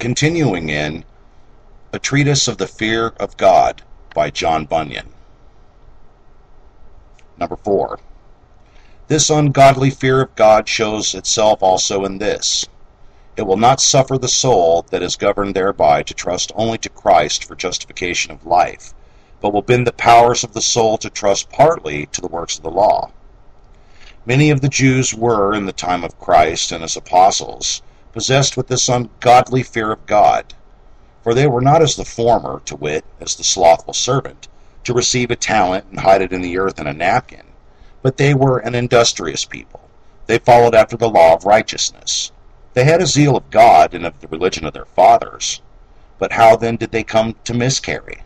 continuing in A Treatise of the Fear of God by John Bunyan. Number 4. This ungodly fear of God shows itself also in this. It will not suffer the soul that is governed thereby to trust only to Christ for justification of life, but will bend the powers of the soul to trust partly to the works of the law. Many of the Jews were, in the time of Christ and his apostles, possessed with this ungodly fear of God. For they were not as the former, to wit, as the slothful servant, to receive a talent and hide it in the earth in a napkin, but they were an industrious people. They followed after the law of righteousness. They had a zeal of God and of the religion of their fathers. But how then did they come to miscarry?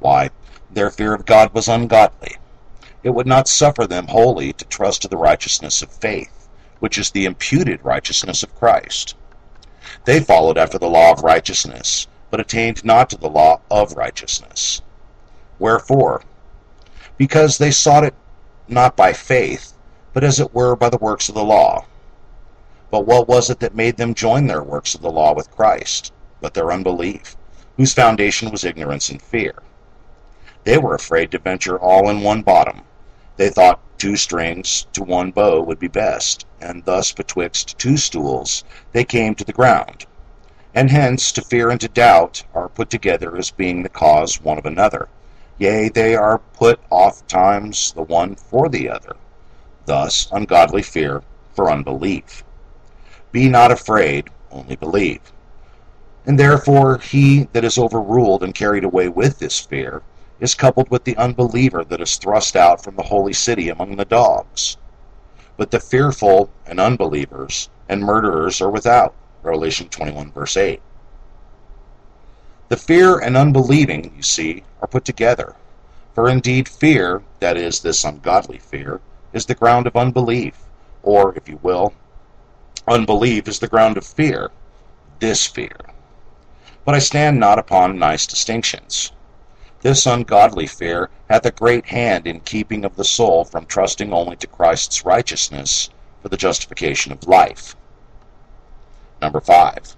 Why, their fear of God was ungodly. It would not suffer them wholly to trust to the righteousness of faith, which is the imputed righteousness of Christ. They followed after the law of righteousness, but attained not to the law of righteousness. Wherefore? Because they sought it not by faith, but as it were by the works of the law. But what was it that made them join their works of the law with Christ, but their unbelief, whose foundation was ignorance and fear? They were afraid to venture all in one bottom. They thought two strings to one bow would be best, and thus betwixt two stools they came to the ground. And hence to fear and to doubt are put together as being the cause one of another. Yea, they are put oft times the one for the other. Thus ungodly fear for unbelief. Be not afraid, only believe. And therefore he that is overruled and carried away with this fear is coupled with the unbeliever that is thrust out from the holy city among the dogs. But the fearful and unbelievers and murderers are without. Revelation 21, verse 8. The fear and unbelieving, you see, are put together. For indeed, fear, that is, this ungodly fear, is the ground of unbelief, or, if you will, unbelief is the ground of fear, this fear. But I stand not upon nice distinctions. This ungodly fear hath a great hand in keeping of the soul from trusting only to Christ's righteousness for the justification of life. Number 5.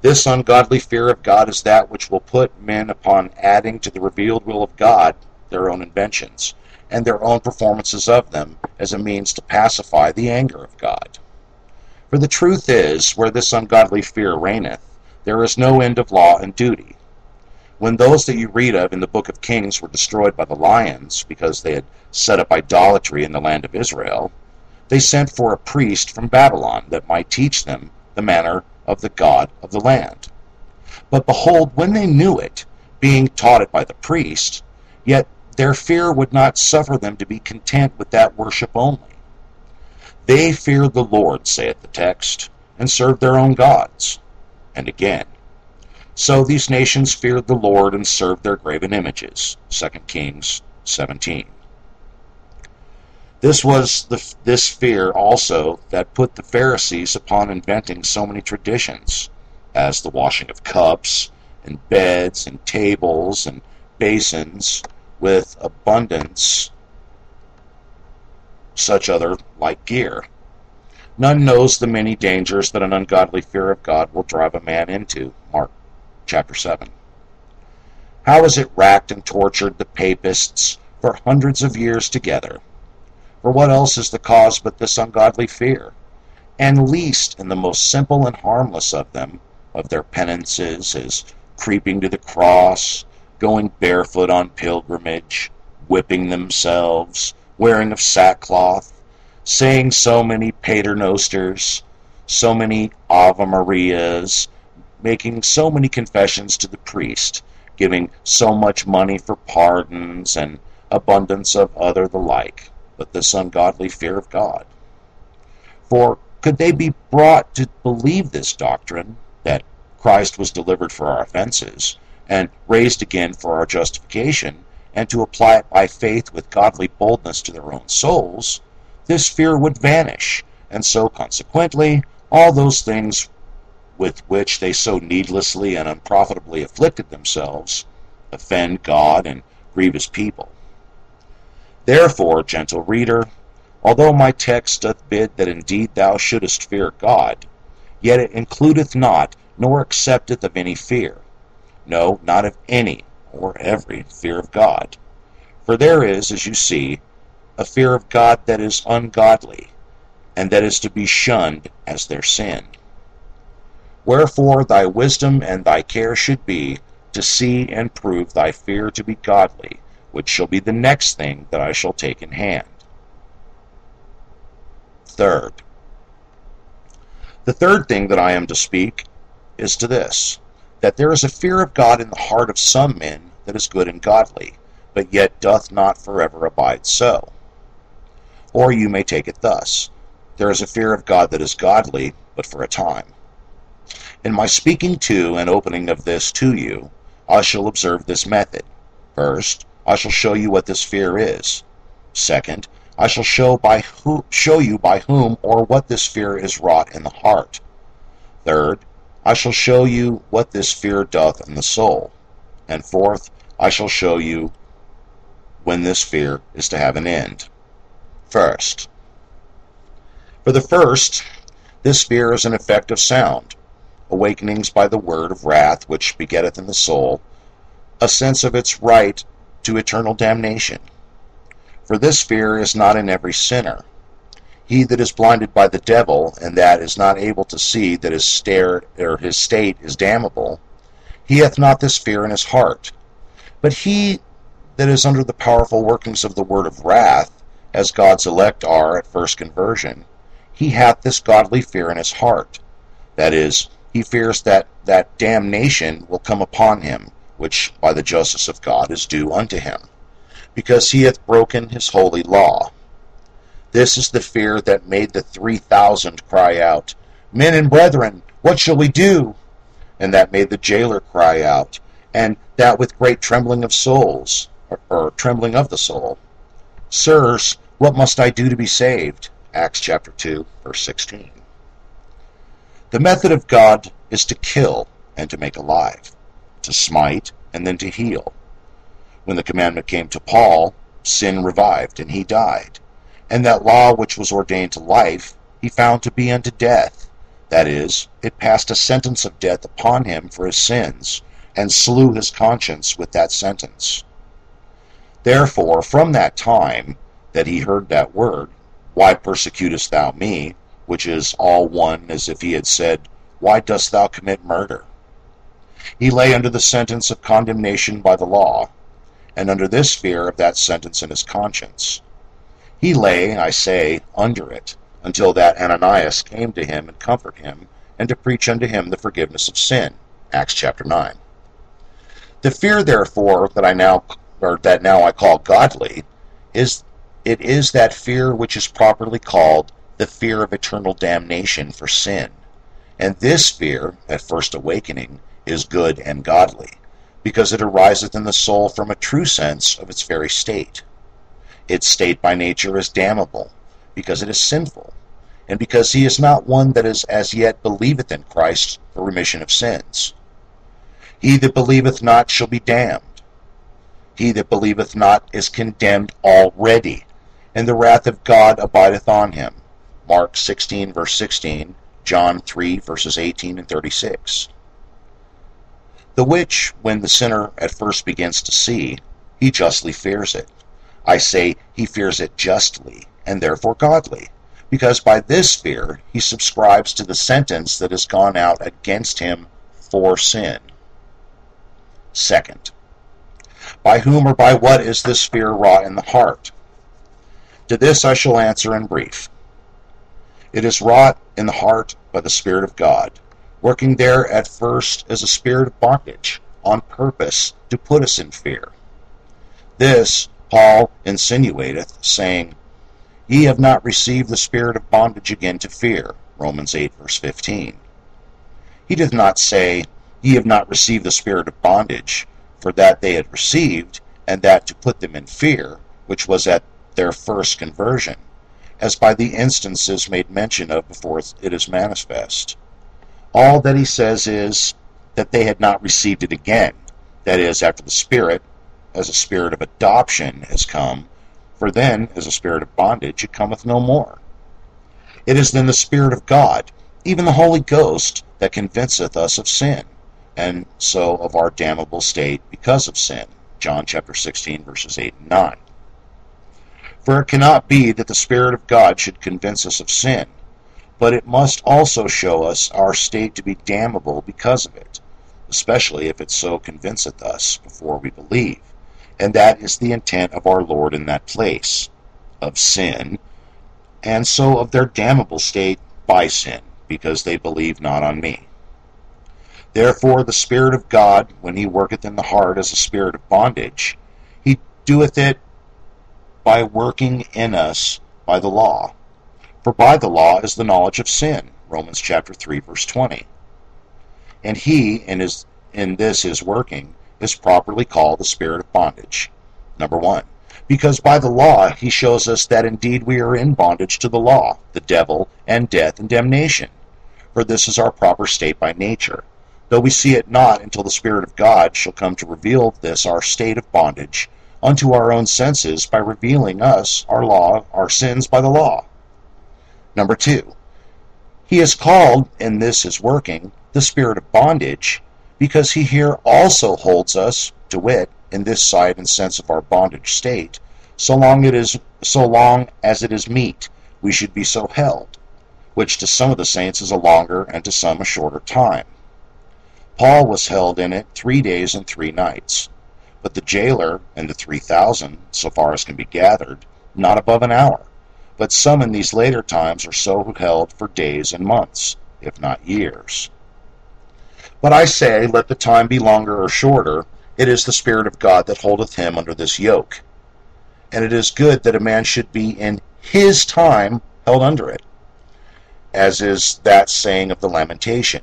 This ungodly fear of God is that which will put men upon adding to the revealed will of God their own inventions, and their own performances of them, as a means to pacify the anger of God. For the truth is, where this ungodly fear reigneth, there is no end of law and duty. When those that you read of in the book of Kings were destroyed by the lions because they had set up idolatry in the land of Israel, they sent for a priest from Babylon that might teach them the manner of the God of the land. But behold, when they knew it, being taught it by the priest, yet their fear would not suffer them to be content with that worship only. They feared the Lord, saith the text, and served their own gods. And again, so these nations feared the Lord and served their graven images. 2 Kings 17. This was the, this fear also that put the Pharisees upon inventing so many traditions, as the washing of cups, and beds, and tables, and basins, with abundance such other like gear. None knows the many dangers that an ungodly fear of God will drive a man into. Mark chapter 7. How has it racked and tortured the papists for hundreds of years together? For what else is the cause but this ungodly fear? And least in the most simple and harmless of them, of their penances, is creeping to the cross, going barefoot on pilgrimage, whipping themselves, wearing of sackcloth, saying so many paternosters, so many Ave Marias, making so many confessions to the priest, giving so much money for pardons and abundance of other the like, but this ungodly fear of God. For could they be brought to believe this doctrine, that Christ was delivered for our offenses, and raised again for our justification, and to apply it by faith with godly boldness to their own souls, this fear would vanish, and so consequently all those things with which they so needlessly and unprofitably afflicted themselves, offend God and grieve his people. Therefore, gentle reader, although my text doth bid that indeed thou shouldest fear God, yet it includeth not nor accepteth of any fear. No, not of any or every fear of God. For there is, as you see, a fear of God that is ungodly, and that is to be shunned as their sin. Wherefore thy wisdom and thy care should be to see and prove thy fear to be godly, which shall be the next thing that I shall take in hand. Third, the third thing that I am to speak is to this that there is a fear of God in the heart of some men that is good and godly, but yet doth not forever abide so. Or you may take it thus there is a fear of God that is godly, but for a time. In my speaking to and opening of this to you, I shall observe this method. First, I shall show you what this fear is. Second, I shall show by who, show you by whom or what this fear is wrought in the heart. Third, I shall show you what this fear doth in the soul. And fourth, I shall show you when this fear is to have an end. First, for the first, this fear is an effect of sound, awakenings by the word of wrath which begetteth in the soul a sense of its right to eternal damnation. For this fear is not in every sinner. He that is blinded by the devil, and that is not able to see that his stare or his state is damnable, he hath not this fear in his heart. But he that is under the powerful workings of the word of wrath, as God's elect are at first conversion, he hath this godly fear in his heart. That is, he fears that that damnation will come upon him, which by the justice of God is due unto him because he hath broken his holy law. This is the fear that made the three thousand cry out, Men and brethren, what shall we do? And that made the jailer cry out, and that with great trembling of souls, or, or trembling of the soul. Sirs, what must I do to be saved? Acts chapter 2, verse 16. The method of God is to kill and to make alive, to smite and then to heal, when the commandment came to Paul, sin revived, and he died. And that law which was ordained to life, he found to be unto death. That is, it passed a sentence of death upon him for his sins, and slew his conscience with that sentence. Therefore, from that time that he heard that word, Why persecutest thou me? Which is all one as if he had said, Why dost thou commit murder? He lay under the sentence of condemnation by the law, and under this fear of that sentence in his conscience. He lay, I say, under it, until that Ananias came to him and comfort him, and to preach unto him the forgiveness of sin. Acts chapter 9. The fear, therefore, that I now or that now I call godly, is it is that fear which is properly called the fear of eternal damnation for sin. And this fear, at first awakening, is good and godly because it ariseth in the soul from a true sense of its very state. Its state by nature is damnable, because it is sinful, and because he is not one that is as yet believeth in Christ for remission of sins. He that believeth not shall be damned. He that believeth not is condemned already, and the wrath of God abideth on him. Mark 16, verse 16, John 3, verses 18 and 36 the which, when the sinner at first begins to see, he justly fears it. I say he fears it justly, and therefore godly, because by this fear he subscribes to the sentence that has gone out against him for sin. Second, by whom or by what is this fear wrought in the heart? To this I shall answer in brief. It is wrought in the heart by the Spirit of God working there at first as a spirit of bondage, on purpose to put us in fear. This Paul insinuateth, saying, Ye have not received the spirit of bondage again to fear. Romans 8, verse 15. He doth not say, Ye have not received the spirit of bondage, for that they had received, and that to put them in fear, which was at their first conversion, as by the instances made mention of before it is manifest. All that he says is that they had not received it again. That is, after the Spirit, as a spirit of adoption, has come, for then, as a spirit of bondage, it cometh no more. It is then the Spirit of God, even the Holy Ghost, that convinceth us of sin, and so of our damnable state because of sin. John chapter 16, verses 8 and 9. For it cannot be that the Spirit of God should convince us of sin, but it must also show us our state to be damnable because of it, especially if it so convinceth us before we believe. And that is the intent of our Lord in that place of sin, and so of their damnable state by sin, because they believe not on me. Therefore the Spirit of God, when he worketh in the heart as a spirit of bondage, he doeth it by working in us by the law. For by the law is the knowledge of sin. Romans chapter 3 verse 20. And he, in, his, in this his working, is properly called the spirit of bondage. Number one, because by the law he shows us that indeed we are in bondage to the law, the devil, and death and damnation. For this is our proper state by nature, though we see it not until the Spirit of God shall come to reveal this our state of bondage unto our own senses by revealing us our law, our sins by the law. Number two, he is called, in this his working, the spirit of bondage, because he here also holds us, to wit, in this side and sense of our bondage state, so long it is so long as it is meet, we should be so held, which to some of the saints is a longer and to some a shorter time. Paul was held in it three days and three nights, but the jailer and the three thousand, so far as can be gathered, not above an hour. But some in these later times are so held for days and months, if not years. But I say, let the time be longer or shorter, it is the Spirit of God that holdeth him under this yoke. And it is good that a man should be in his time held under it, as is that saying of the lamentation.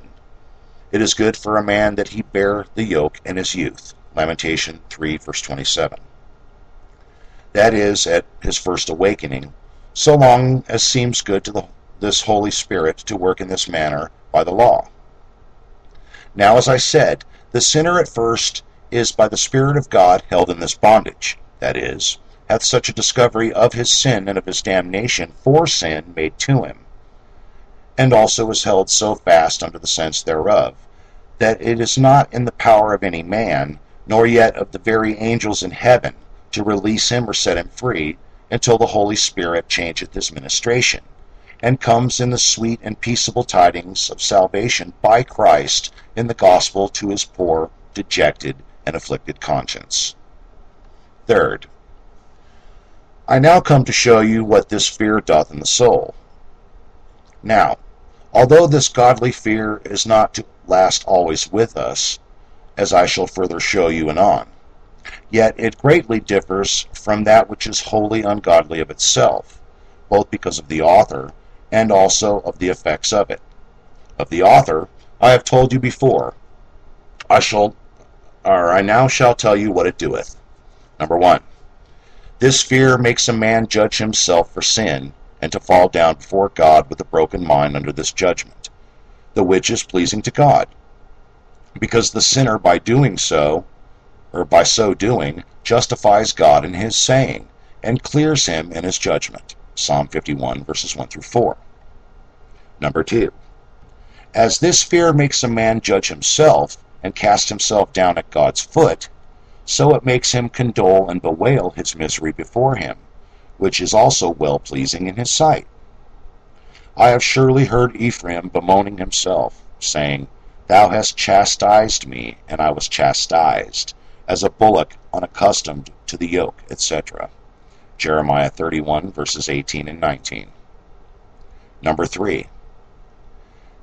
It is good for a man that he bear the yoke in his youth. Lamentation 3, verse 27. That is, at his first awakening, so long as seems good to the, this Holy Spirit to work in this manner by the law. Now, as I said, the sinner at first is by the Spirit of God held in this bondage, that is, hath such a discovery of his sin and of his damnation for sin made to him, and also is held so fast under the sense thereof, that it is not in the power of any man, nor yet of the very angels in heaven, to release him or set him free, until the Holy Spirit changeth his ministration, and comes in the sweet and peaceable tidings of salvation by Christ in the gospel to his poor, dejected, and afflicted conscience. Third, I now come to show you what this fear doth in the soul. Now, although this godly fear is not to last always with us, as I shall further show you anon, yet it greatly differs from that which is wholly ungodly of itself, both because of the author and also of the effects of it. Of the author, I have told you before. I shall or I now shall tell you what it doeth. Number one, this fear makes a man judge himself for sin, and to fall down before God with a broken mind under this judgment, the which is pleasing to God. Because the sinner by doing so, or by so doing, justifies God in his saying, and clears him in his judgment. Psalm 51, verses 1 through 4. Number two, as this fear makes a man judge himself, and cast himself down at God's foot, so it makes him condole and bewail his misery before him, which is also well pleasing in his sight. I have surely heard Ephraim bemoaning himself, saying, Thou hast chastised me, and I was chastised, as a bullock unaccustomed to the yoke, etc. Jeremiah 31, verses 18 and 19. Number 3.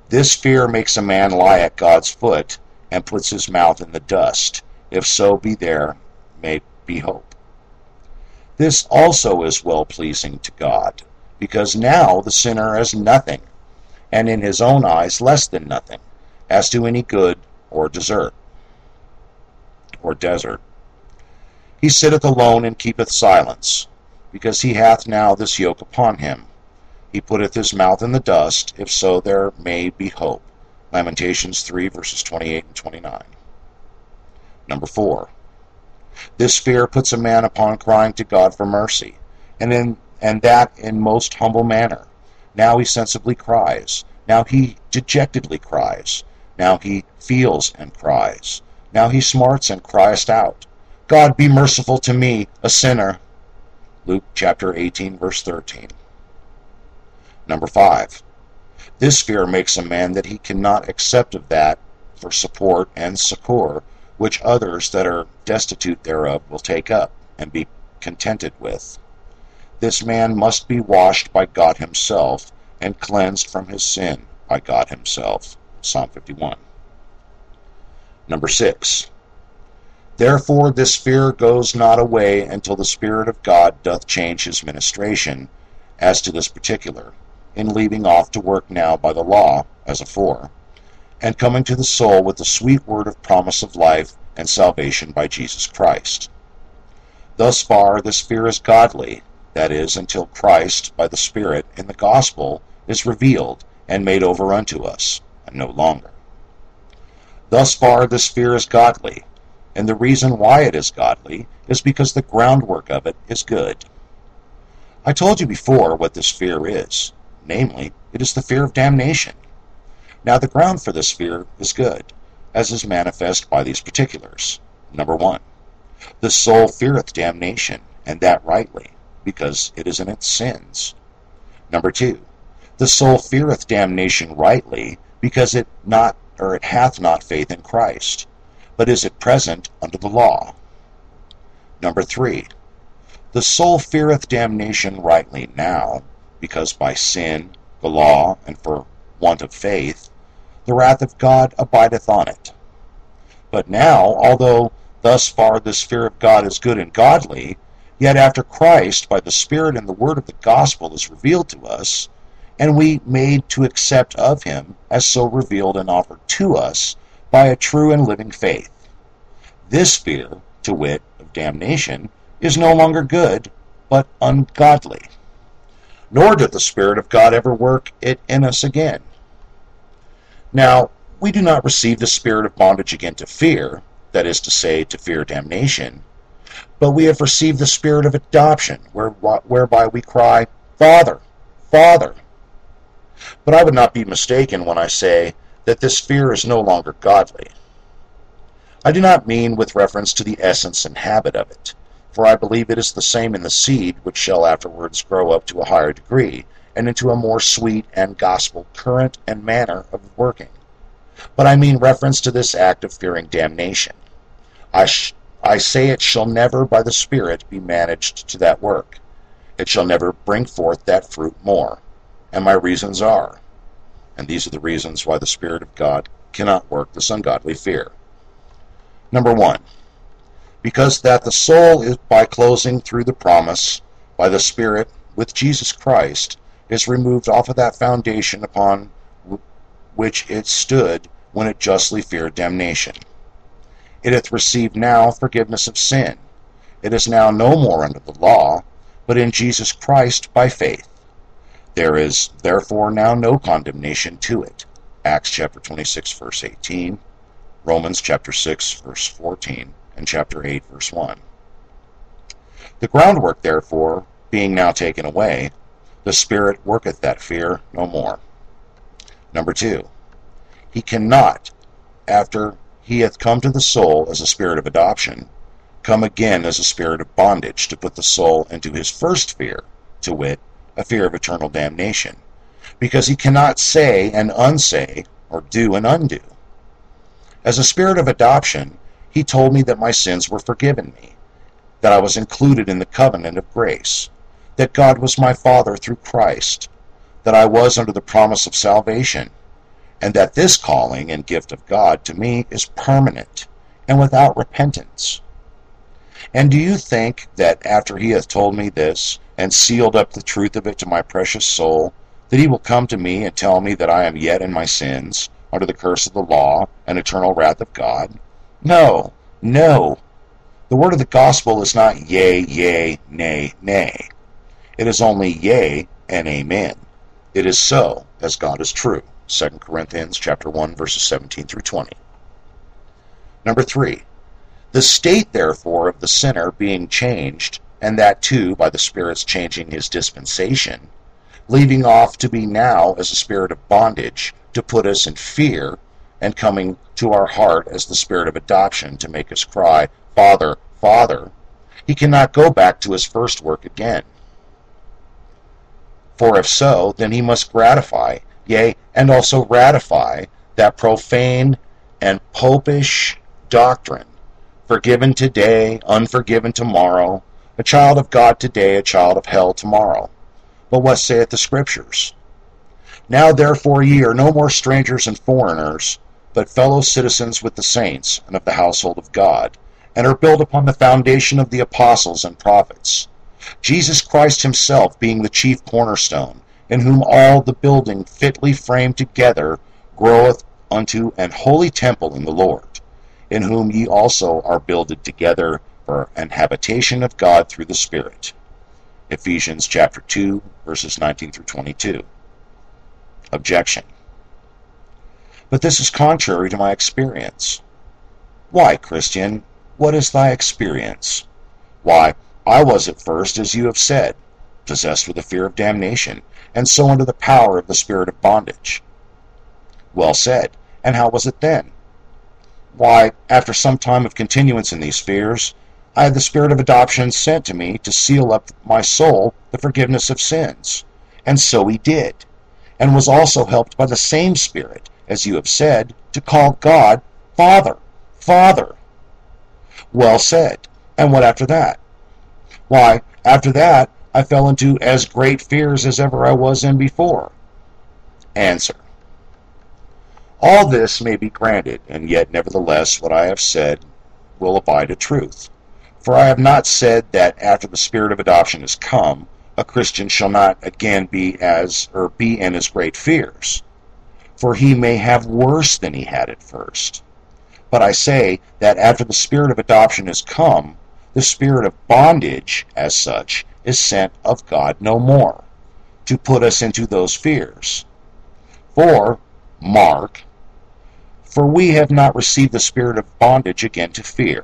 This fear makes a man lie at God's foot and puts his mouth in the dust, if so be there may be hope. This also is well pleasing to God, because now the sinner is nothing, and in his own eyes less than nothing, as to any good or desert or desert. He sitteth alone and keepeth silence, because he hath now this yoke upon him. He putteth his mouth in the dust, if so there may be hope. Lamentations 3, verses 28 and 29. Number 4. This fear puts a man upon crying to God for mercy, and, in, and that in most humble manner. Now he sensibly cries. Now he dejectedly cries. Now he feels and cries. Now he smarts and criest out, God be merciful to me, a sinner. Luke chapter 18, verse 13. Number 5. This fear makes a man that he cannot accept of that for support and succor which others that are destitute thereof will take up and be contented with. This man must be washed by God himself and cleansed from his sin by God himself. Psalm 51. Number 6. Therefore this fear goes not away until the Spirit of God doth change his ministration, as to this particular, in leaving off to work now by the law, as afore, and coming to the soul with the sweet word of promise of life and salvation by Jesus Christ. Thus far this fear is godly, that is, until Christ, by the Spirit, in the gospel, is revealed and made over unto us, and no longer. Thus far this fear is godly, and the reason why it is godly is because the groundwork of it is good. I told you before what this fear is, namely, it is the fear of damnation. Now the ground for this fear is good, as is manifest by these particulars. Number one, the soul feareth damnation, and that rightly, because it is in its sins. Number two, the soul feareth damnation rightly, because it not or it hath not faith in Christ, but is at present under the law. Number three, the soul feareth damnation rightly now, because by sin, the law, and for want of faith, the wrath of God abideth on it. But now, although thus far this fear of God is good and godly, yet after Christ, by the Spirit and the word of the gospel, is revealed to us, and we made to accept of him as so revealed and offered to us by a true and living faith. This fear, to wit, of damnation, is no longer good, but ungodly. Nor did the Spirit of God ever work it in us again. Now, we do not receive the spirit of bondage again to fear, that is to say, to fear damnation, but we have received the spirit of adoption, whereby we cry, Father, Father. But I would not be mistaken when I say that this fear is no longer godly. I do not mean with reference to the essence and habit of it, for I believe it is the same in the seed which shall afterwards grow up to a higher degree, and into a more sweet and gospel current and manner of working. But I mean reference to this act of fearing damnation. I, sh- I say it shall never by the Spirit be managed to that work. It shall never bring forth that fruit more. And my reasons are, and these are the reasons why the Spirit of God cannot work this ungodly fear. Number one, because that the soul is by closing through the promise by the Spirit with Jesus Christ is removed off of that foundation upon which it stood when it justly feared damnation. It hath received now forgiveness of sin. It is now no more under the law, but in Jesus Christ by faith. There is therefore now no condemnation to it. Acts chapter 26 verse 18, Romans chapter 6, verse 14, and chapter 8, verse 1. The groundwork, therefore, being now taken away, the Spirit worketh that fear no more. Number two, he cannot, after he hath come to the soul as a spirit of adoption, come again as a spirit of bondage to put the soul into his first fear, to wit, a fear of eternal damnation, because he cannot say and unsay, or do and undo. As a spirit of adoption, he told me that my sins were forgiven me, that I was included in the covenant of grace, that God was my Father through Christ, that I was under the promise of salvation, and that this calling and gift of God to me is permanent and without repentance. And do you think that after he hath told me this, and sealed up the truth of it to my precious soul, that he will come to me and tell me that I am yet in my sins, under the curse of the law and eternal wrath of God? No, no. The word of the gospel is not yea, yea, nay, nay. It is only yea and amen. It is so, as God is true. 2 Corinthians chapter 1, verses 17 through 20. Number 3. The state, therefore, of the sinner being changed, and that too by the Spirit's changing his dispensation, leaving off to be now as a spirit of bondage to put us in fear, and coming to our heart as the spirit of adoption to make us cry, Father, Father, he cannot go back to his first work again. For if so, then he must gratify, yea, and also ratify, that profane and popish doctrine, forgiven today, unforgiven tomorrow, a child of God today, a child of hell tomorrow. But what saith the Scriptures? Now therefore ye are no more strangers and foreigners, but fellow citizens with the saints, and of the household of God, and are built upon the foundation of the apostles and prophets, Jesus Christ himself being the chief cornerstone, in whom all the building fitly framed together groweth unto an holy temple in the Lord, in whom ye also are builded together for an habitation of God through the Spirit. Ephesians chapter 2, verses 19 through 22. Objection. But this is contrary to my experience. Why, Christian, what is thy experience? Why, I was at first, as you have said, possessed with a fear of damnation, and so under the power of the spirit of bondage. Well said. And how was it then? Why, after some time of continuance in these fears, I had the Spirit of adoption sent to me to seal up my soul the forgiveness of sins. And so he did, and was also helped by the same Spirit, as you have said, to call God Father, Father. Well said. And what after that? Why, after that, I fell into as great fears as ever I was in before. Answer. All this may be granted, and yet nevertheless what I have said will abide a truth. For I have not said that after the spirit of adoption is come, a Christian shall not again be as or be in as great fears. For he may have worse than he had at first. But I say that after the spirit of adoption is come, the spirit of bondage, as such, is sent of God no more, to put us into those fears. For, mark, for we have not received the spirit of bondage again to fear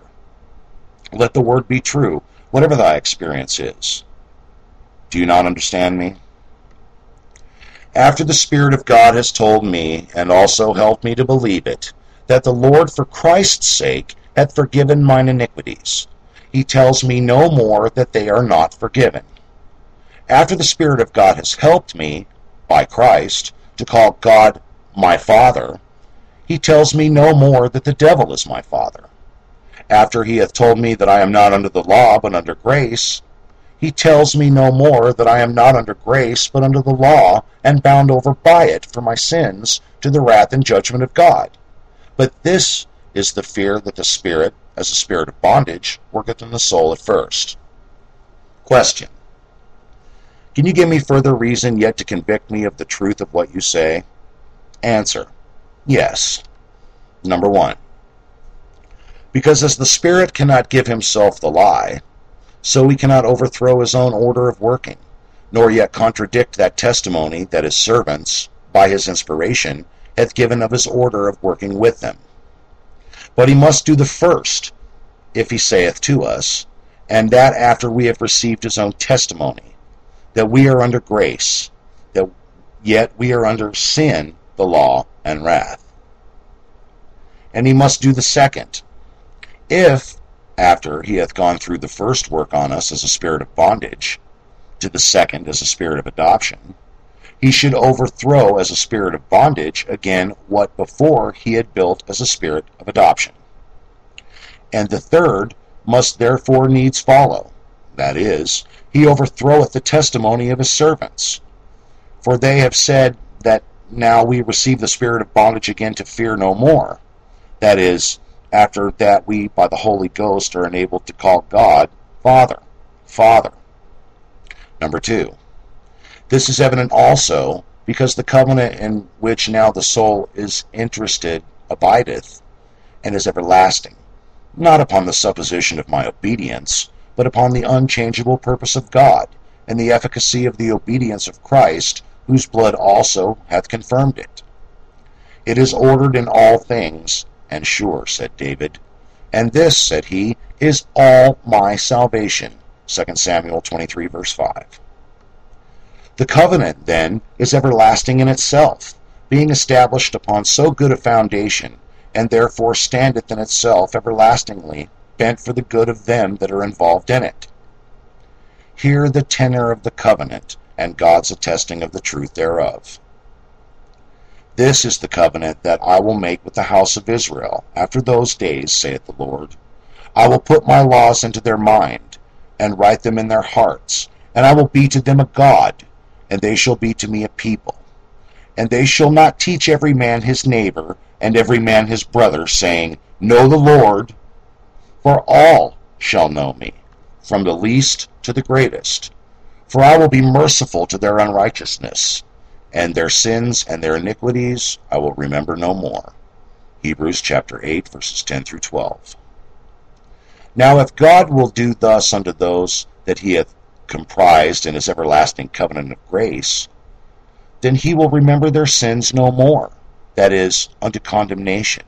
let the word be true, whatever thy experience is. Do you not understand me? After the Spirit of God has told me, and also helped me to believe it, that the Lord for Christ's sake hath forgiven mine iniquities, he tells me no more that they are not forgiven. After the Spirit of God has helped me, by Christ, to call God my Father, he tells me no more that the devil is my Father after he hath told me that I am not under the law, but under grace, he tells me no more that I am not under grace, but under the law, and bound over by it for my sins to the wrath and judgment of God. But this is the fear that the Spirit, as a spirit of bondage, worketh in the soul at first. Question. Can you give me further reason yet to convict me of the truth of what you say? Answer. Yes. Number one. Because as the Spirit cannot give himself the lie, so he cannot overthrow his own order of working, nor yet contradict that testimony that his servants, by his inspiration, hath given of his order of working with them. But he must do the first, if he saith to us, and that after we have received his own testimony, that we are under grace, that yet we are under sin, the law, and wrath. And he must do the second, if, after he hath gone through the first work on us as a spirit of bondage, to the second as a spirit of adoption, he should overthrow as a spirit of bondage again what before he had built as a spirit of adoption. And the third must therefore needs follow, that is, he overthroweth the testimony of his servants. For they have said that now we receive the spirit of bondage again to fear no more, that is, after that, we, by the Holy Ghost, are enabled to call God Father. Father. Number two. This is evident also because the covenant in which now the soul is interested abideth and is everlasting, not upon the supposition of my obedience, but upon the unchangeable purpose of God, and the efficacy of the obedience of Christ, whose blood also hath confirmed it. It is ordered in all things and sure, said David. And this, said he, is all my salvation. 2 Samuel 23, verse 5. The covenant, then, is everlasting in itself, being established upon so good a foundation, and therefore standeth in itself everlastingly, bent for the good of them that are involved in it. Hear the tenor of the covenant, and God's attesting of the truth thereof. This is the covenant that I will make with the house of Israel after those days, saith the Lord. I will put my laws into their mind, and write them in their hearts, and I will be to them a God, and they shall be to me a people. And they shall not teach every man his neighbor, and every man his brother, saying, Know the Lord, for all shall know me, from the least to the greatest. For I will be merciful to their unrighteousness and their sins and their iniquities I will remember no more. Hebrews chapter 8, verses 10 through 12. Now, if God will do thus unto those that he hath comprised in his everlasting covenant of grace, then he will remember their sins no more, that is, unto condemnation.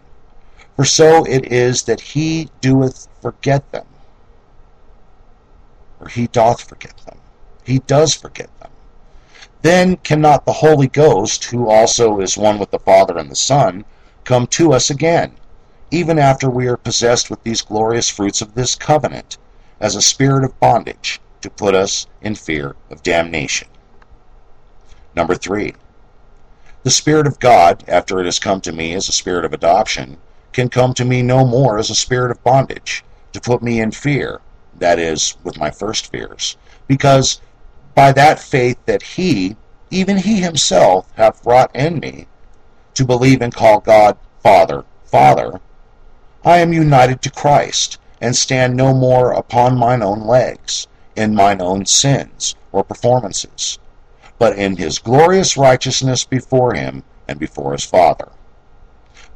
For so it is that he doeth forget them, or he doth forget them. He does forget them then cannot the Holy Ghost, who also is one with the Father and the Son, come to us again, even after we are possessed with these glorious fruits of this covenant, as a spirit of bondage, to put us in fear of damnation. Number three, the Spirit of God, after it has come to me as a spirit of adoption, can come to me no more as a spirit of bondage, to put me in fear, that is, with my first fears, because by that faith that he, even he himself, hath wrought in me, to believe and call God Father, Father, I am united to Christ, and stand no more upon mine own legs, in mine own sins or performances, but in his glorious righteousness before him and before his Father.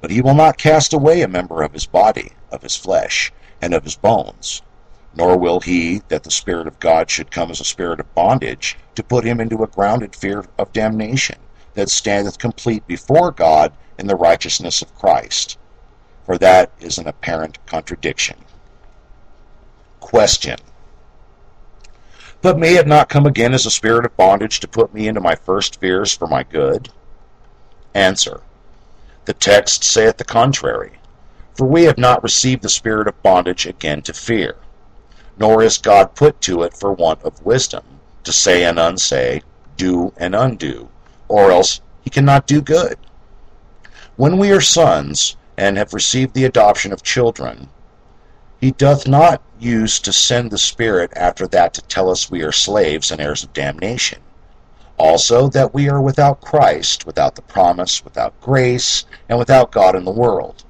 But he will not cast away a member of his body, of his flesh, and of his bones, nor will he that the Spirit of God should come as a spirit of bondage, to put him into a grounded fear of damnation, that standeth complete before God in the righteousness of Christ. For that is an apparent contradiction. Question. But may it not come again as a spirit of bondage to put me into my first fears for my good? Answer. The text saith the contrary. For we have not received the spirit of bondage again to fear nor is God put to it for want of wisdom, to say and unsay, do and undo, or else he cannot do good. When we are sons, and have received the adoption of children, he doth not use to send the Spirit after that to tell us we are slaves and heirs of damnation. Also, that we are without Christ, without the promise, without grace, and without God in the world.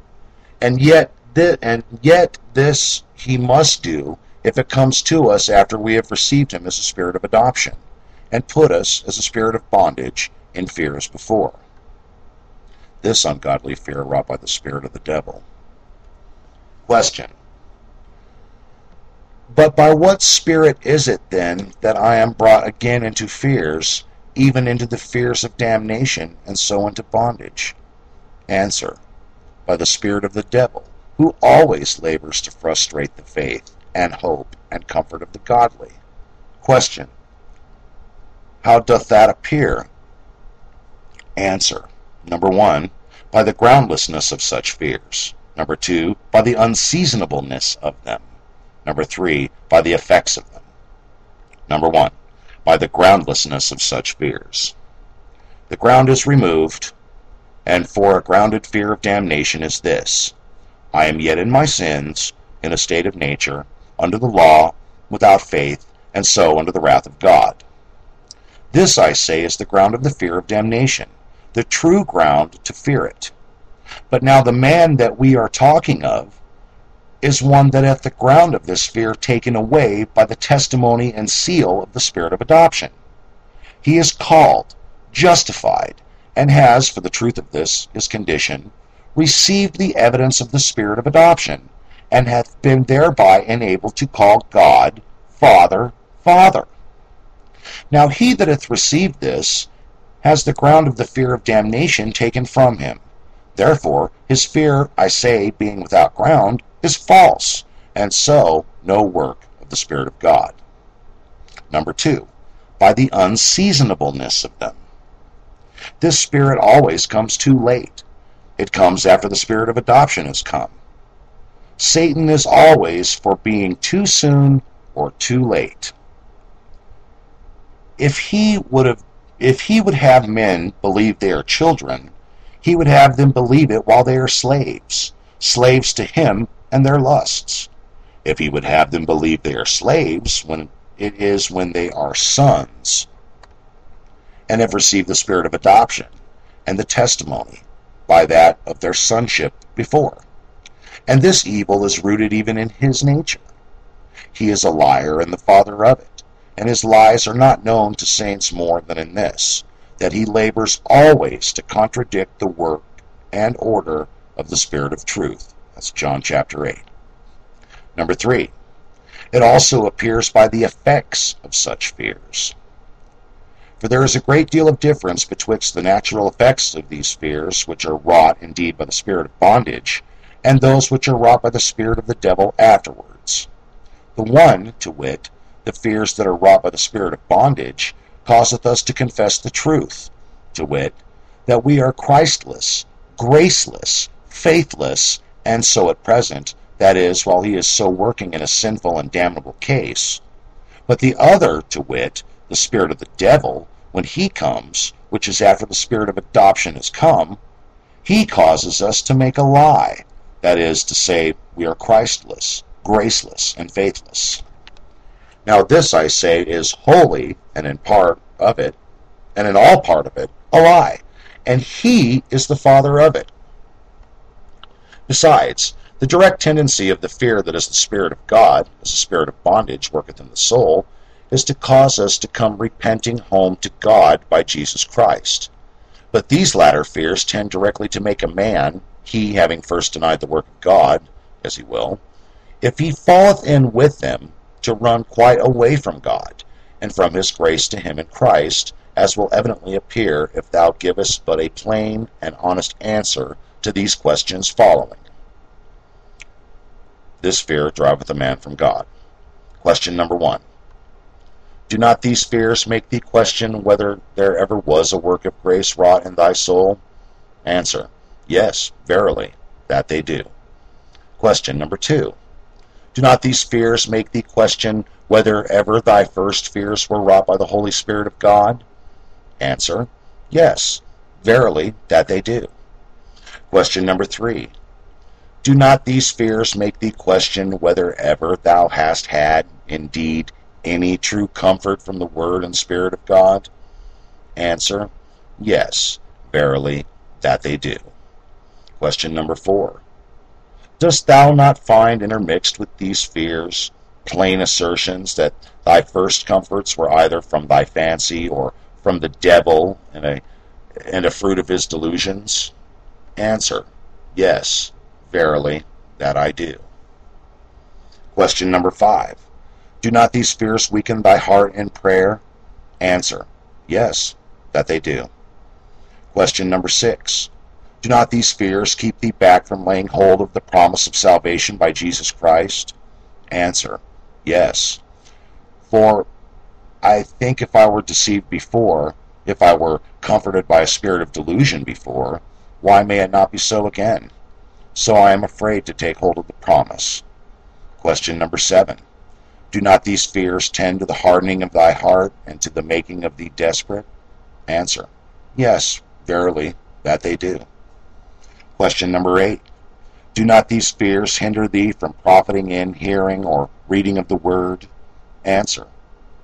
And yet, th- and yet this he must do if it comes to us after we have received him as a spirit of adoption, and put us as a spirit of bondage in fear as before. This ungodly fear wrought by the spirit of the devil. Question. But by what spirit is it then that I am brought again into fears, even into the fears of damnation, and so into bondage? Answer. By the spirit of the devil, who always labors to frustrate the faith and hope and comfort of the godly. Question. How doth that appear? Answer. Number one, by the groundlessness of such fears. Number two, by the unseasonableness of them. Number three, by the effects of them. Number one, by the groundlessness of such fears. The ground is removed, and for a grounded fear of damnation is this I am yet in my sins, in a state of nature, under the law, without faith, and so under the wrath of God. This, I say, is the ground of the fear of damnation, the true ground to fear it. But now the man that we are talking of is one that hath the ground of this fear taken away by the testimony and seal of the Spirit of adoption. He is called, justified, and has, for the truth of this, his condition, received the evidence of the Spirit of adoption, and hath been thereby enabled to call God Father, Father. Now he that hath received this has the ground of the fear of damnation taken from him. Therefore his fear, I say, being without ground, is false, and so no work of the Spirit of God. Number two, by the unseasonableness of them. This spirit always comes too late. It comes after the spirit of adoption has come. Satan is always for being too soon or too late. If he would have if he would have men believe they are children, he would have them believe it while they are slaves, slaves to him and their lusts. If he would have them believe they are slaves, when it is when they are sons, and have received the spirit of adoption and the testimony by that of their sonship before. And this evil is rooted even in his nature. He is a liar and the father of it and his lies are not known to saints more than in this, that he labors always to contradict the work and order of the Spirit of truth. That's John chapter 8. Number 3. It also appears by the effects of such fears. For there is a great deal of difference betwixt the natural effects of these fears, which are wrought indeed by the spirit of bondage, and those which are wrought by the spirit of the devil afterwards. The one, to wit, the fears that are wrought by the spirit of bondage, causeth us to confess the truth, to wit, that we are Christless, graceless, faithless, and so at present, that is, while he is so working in a sinful and damnable case. But the other, to wit, the spirit of the devil, when he comes, which is after the spirit of adoption has come, he causes us to make a lie, that is to say, we are Christless, graceless, and faithless. Now this, I say, is wholly, and in part of it, and in all part of it, a lie, and he is the father of it. Besides, the direct tendency of the fear that is the Spirit of God, as the spirit of bondage worketh in the soul, is to cause us to come repenting home to God by Jesus Christ. But these latter fears tend directly to make a man, he having first denied the work of God, as he will, if he falleth in with them, to run quite away from God, and from his grace to him in Christ, as will evidently appear if thou givest but a plain and honest answer to these questions following. This fear driveth a man from God. Question number one. Do not these fears make thee question whether there ever was a work of grace wrought in thy soul? Answer. Yes, verily, that they do. Question number two. Do not these fears make thee question whether ever thy first fears were wrought by the Holy Spirit of God? Answer. Yes, verily, that they do. Question number three. Do not these fears make thee question whether ever thou hast had, indeed, any true comfort from the Word and Spirit of God? Answer. Yes, verily, that they do. Question number four. Dost thou not find intermixed with these fears plain assertions that thy first comforts were either from thy fancy or from the devil and a, and a fruit of his delusions? Answer, yes, verily, that I do. Question number five. Do not these fears weaken thy heart in prayer? Answer, yes, that they do. Question number six. Do not these fears keep thee back from laying hold of the promise of salvation by Jesus Christ? Answer, yes. For I think if I were deceived before, if I were comforted by a spirit of delusion before, why may it not be so again? So I am afraid to take hold of the promise. Question number seven. Do not these fears tend to the hardening of thy heart and to the making of thee desperate? Answer. Yes, verily, that they do. Question number eight. Do not these fears hinder thee from profiting in hearing or reading of the word? Answer.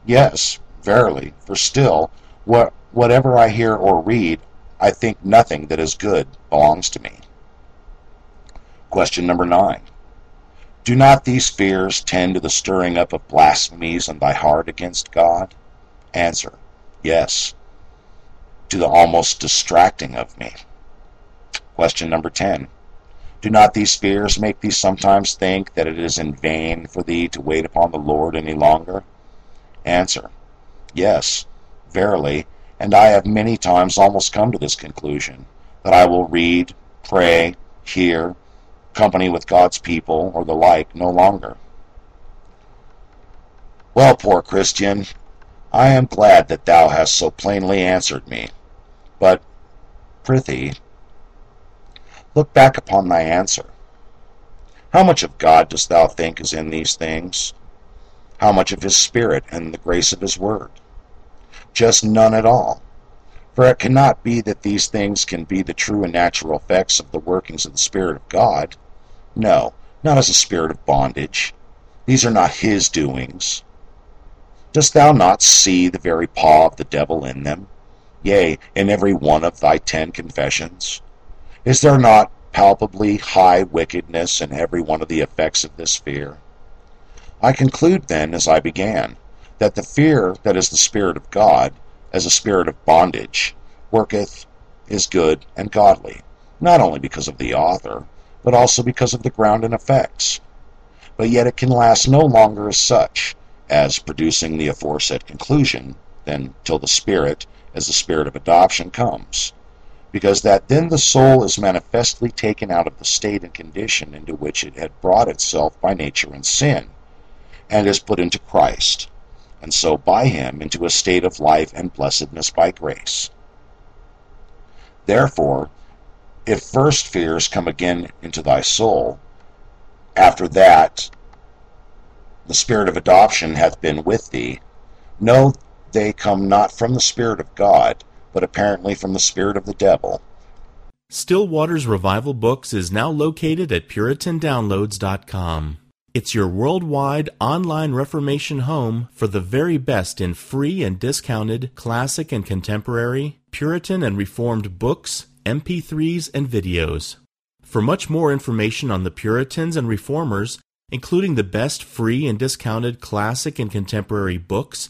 Yes, verily, for still, what, whatever I hear or read, I think nothing that is good belongs to me. Question number nine. Do not these fears tend to the stirring up of blasphemies in thy heart against God? Answer. Yes. To the almost distracting of me. Question number 10. Do not these fears make thee sometimes think that it is in vain for thee to wait upon the Lord any longer? Answer. Yes, verily, and I have many times almost come to this conclusion, that I will read, pray, hear, company with God's people, or the like, no longer. Well, poor Christian, I am glad that thou hast so plainly answered me. But, prithee, look back upon thy answer. How much of God dost thou think is in these things? How much of his Spirit and the grace of his word? Just none at all. For it cannot be that these things can be the true and natural effects of the workings of the Spirit of God. No, not as a spirit of bondage. These are not his doings. Dost thou not see the very paw of the devil in them? Yea, in every one of thy ten confessions? Is there not palpably high wickedness in every one of the effects of this fear? I conclude then, as I began, that the fear that is the Spirit of God, as a spirit of bondage, worketh, is good and godly, not only because of the author, but also because of the ground and effects. But yet it can last no longer as such, as producing the aforesaid conclusion, than till the Spirit, as the Spirit of adoption, comes. Because that then the soul is manifestly taken out of the state and condition into which it had brought itself by nature and sin, and is put into Christ, and so by him into a state of life and blessedness by grace. Therefore, if first fears come again into thy soul, after that the spirit of adoption hath been with thee, know they come not from the Spirit of God, but apparently from the spirit of the devil. Stillwater's Revival Books is now located at PuritanDownloads.com. It's your worldwide online Reformation home for the very best in free and discounted classic and contemporary, Puritan and Reformed books, MP3s, and videos. For much more information on the Puritans and Reformers, including the best free and discounted classic and contemporary books,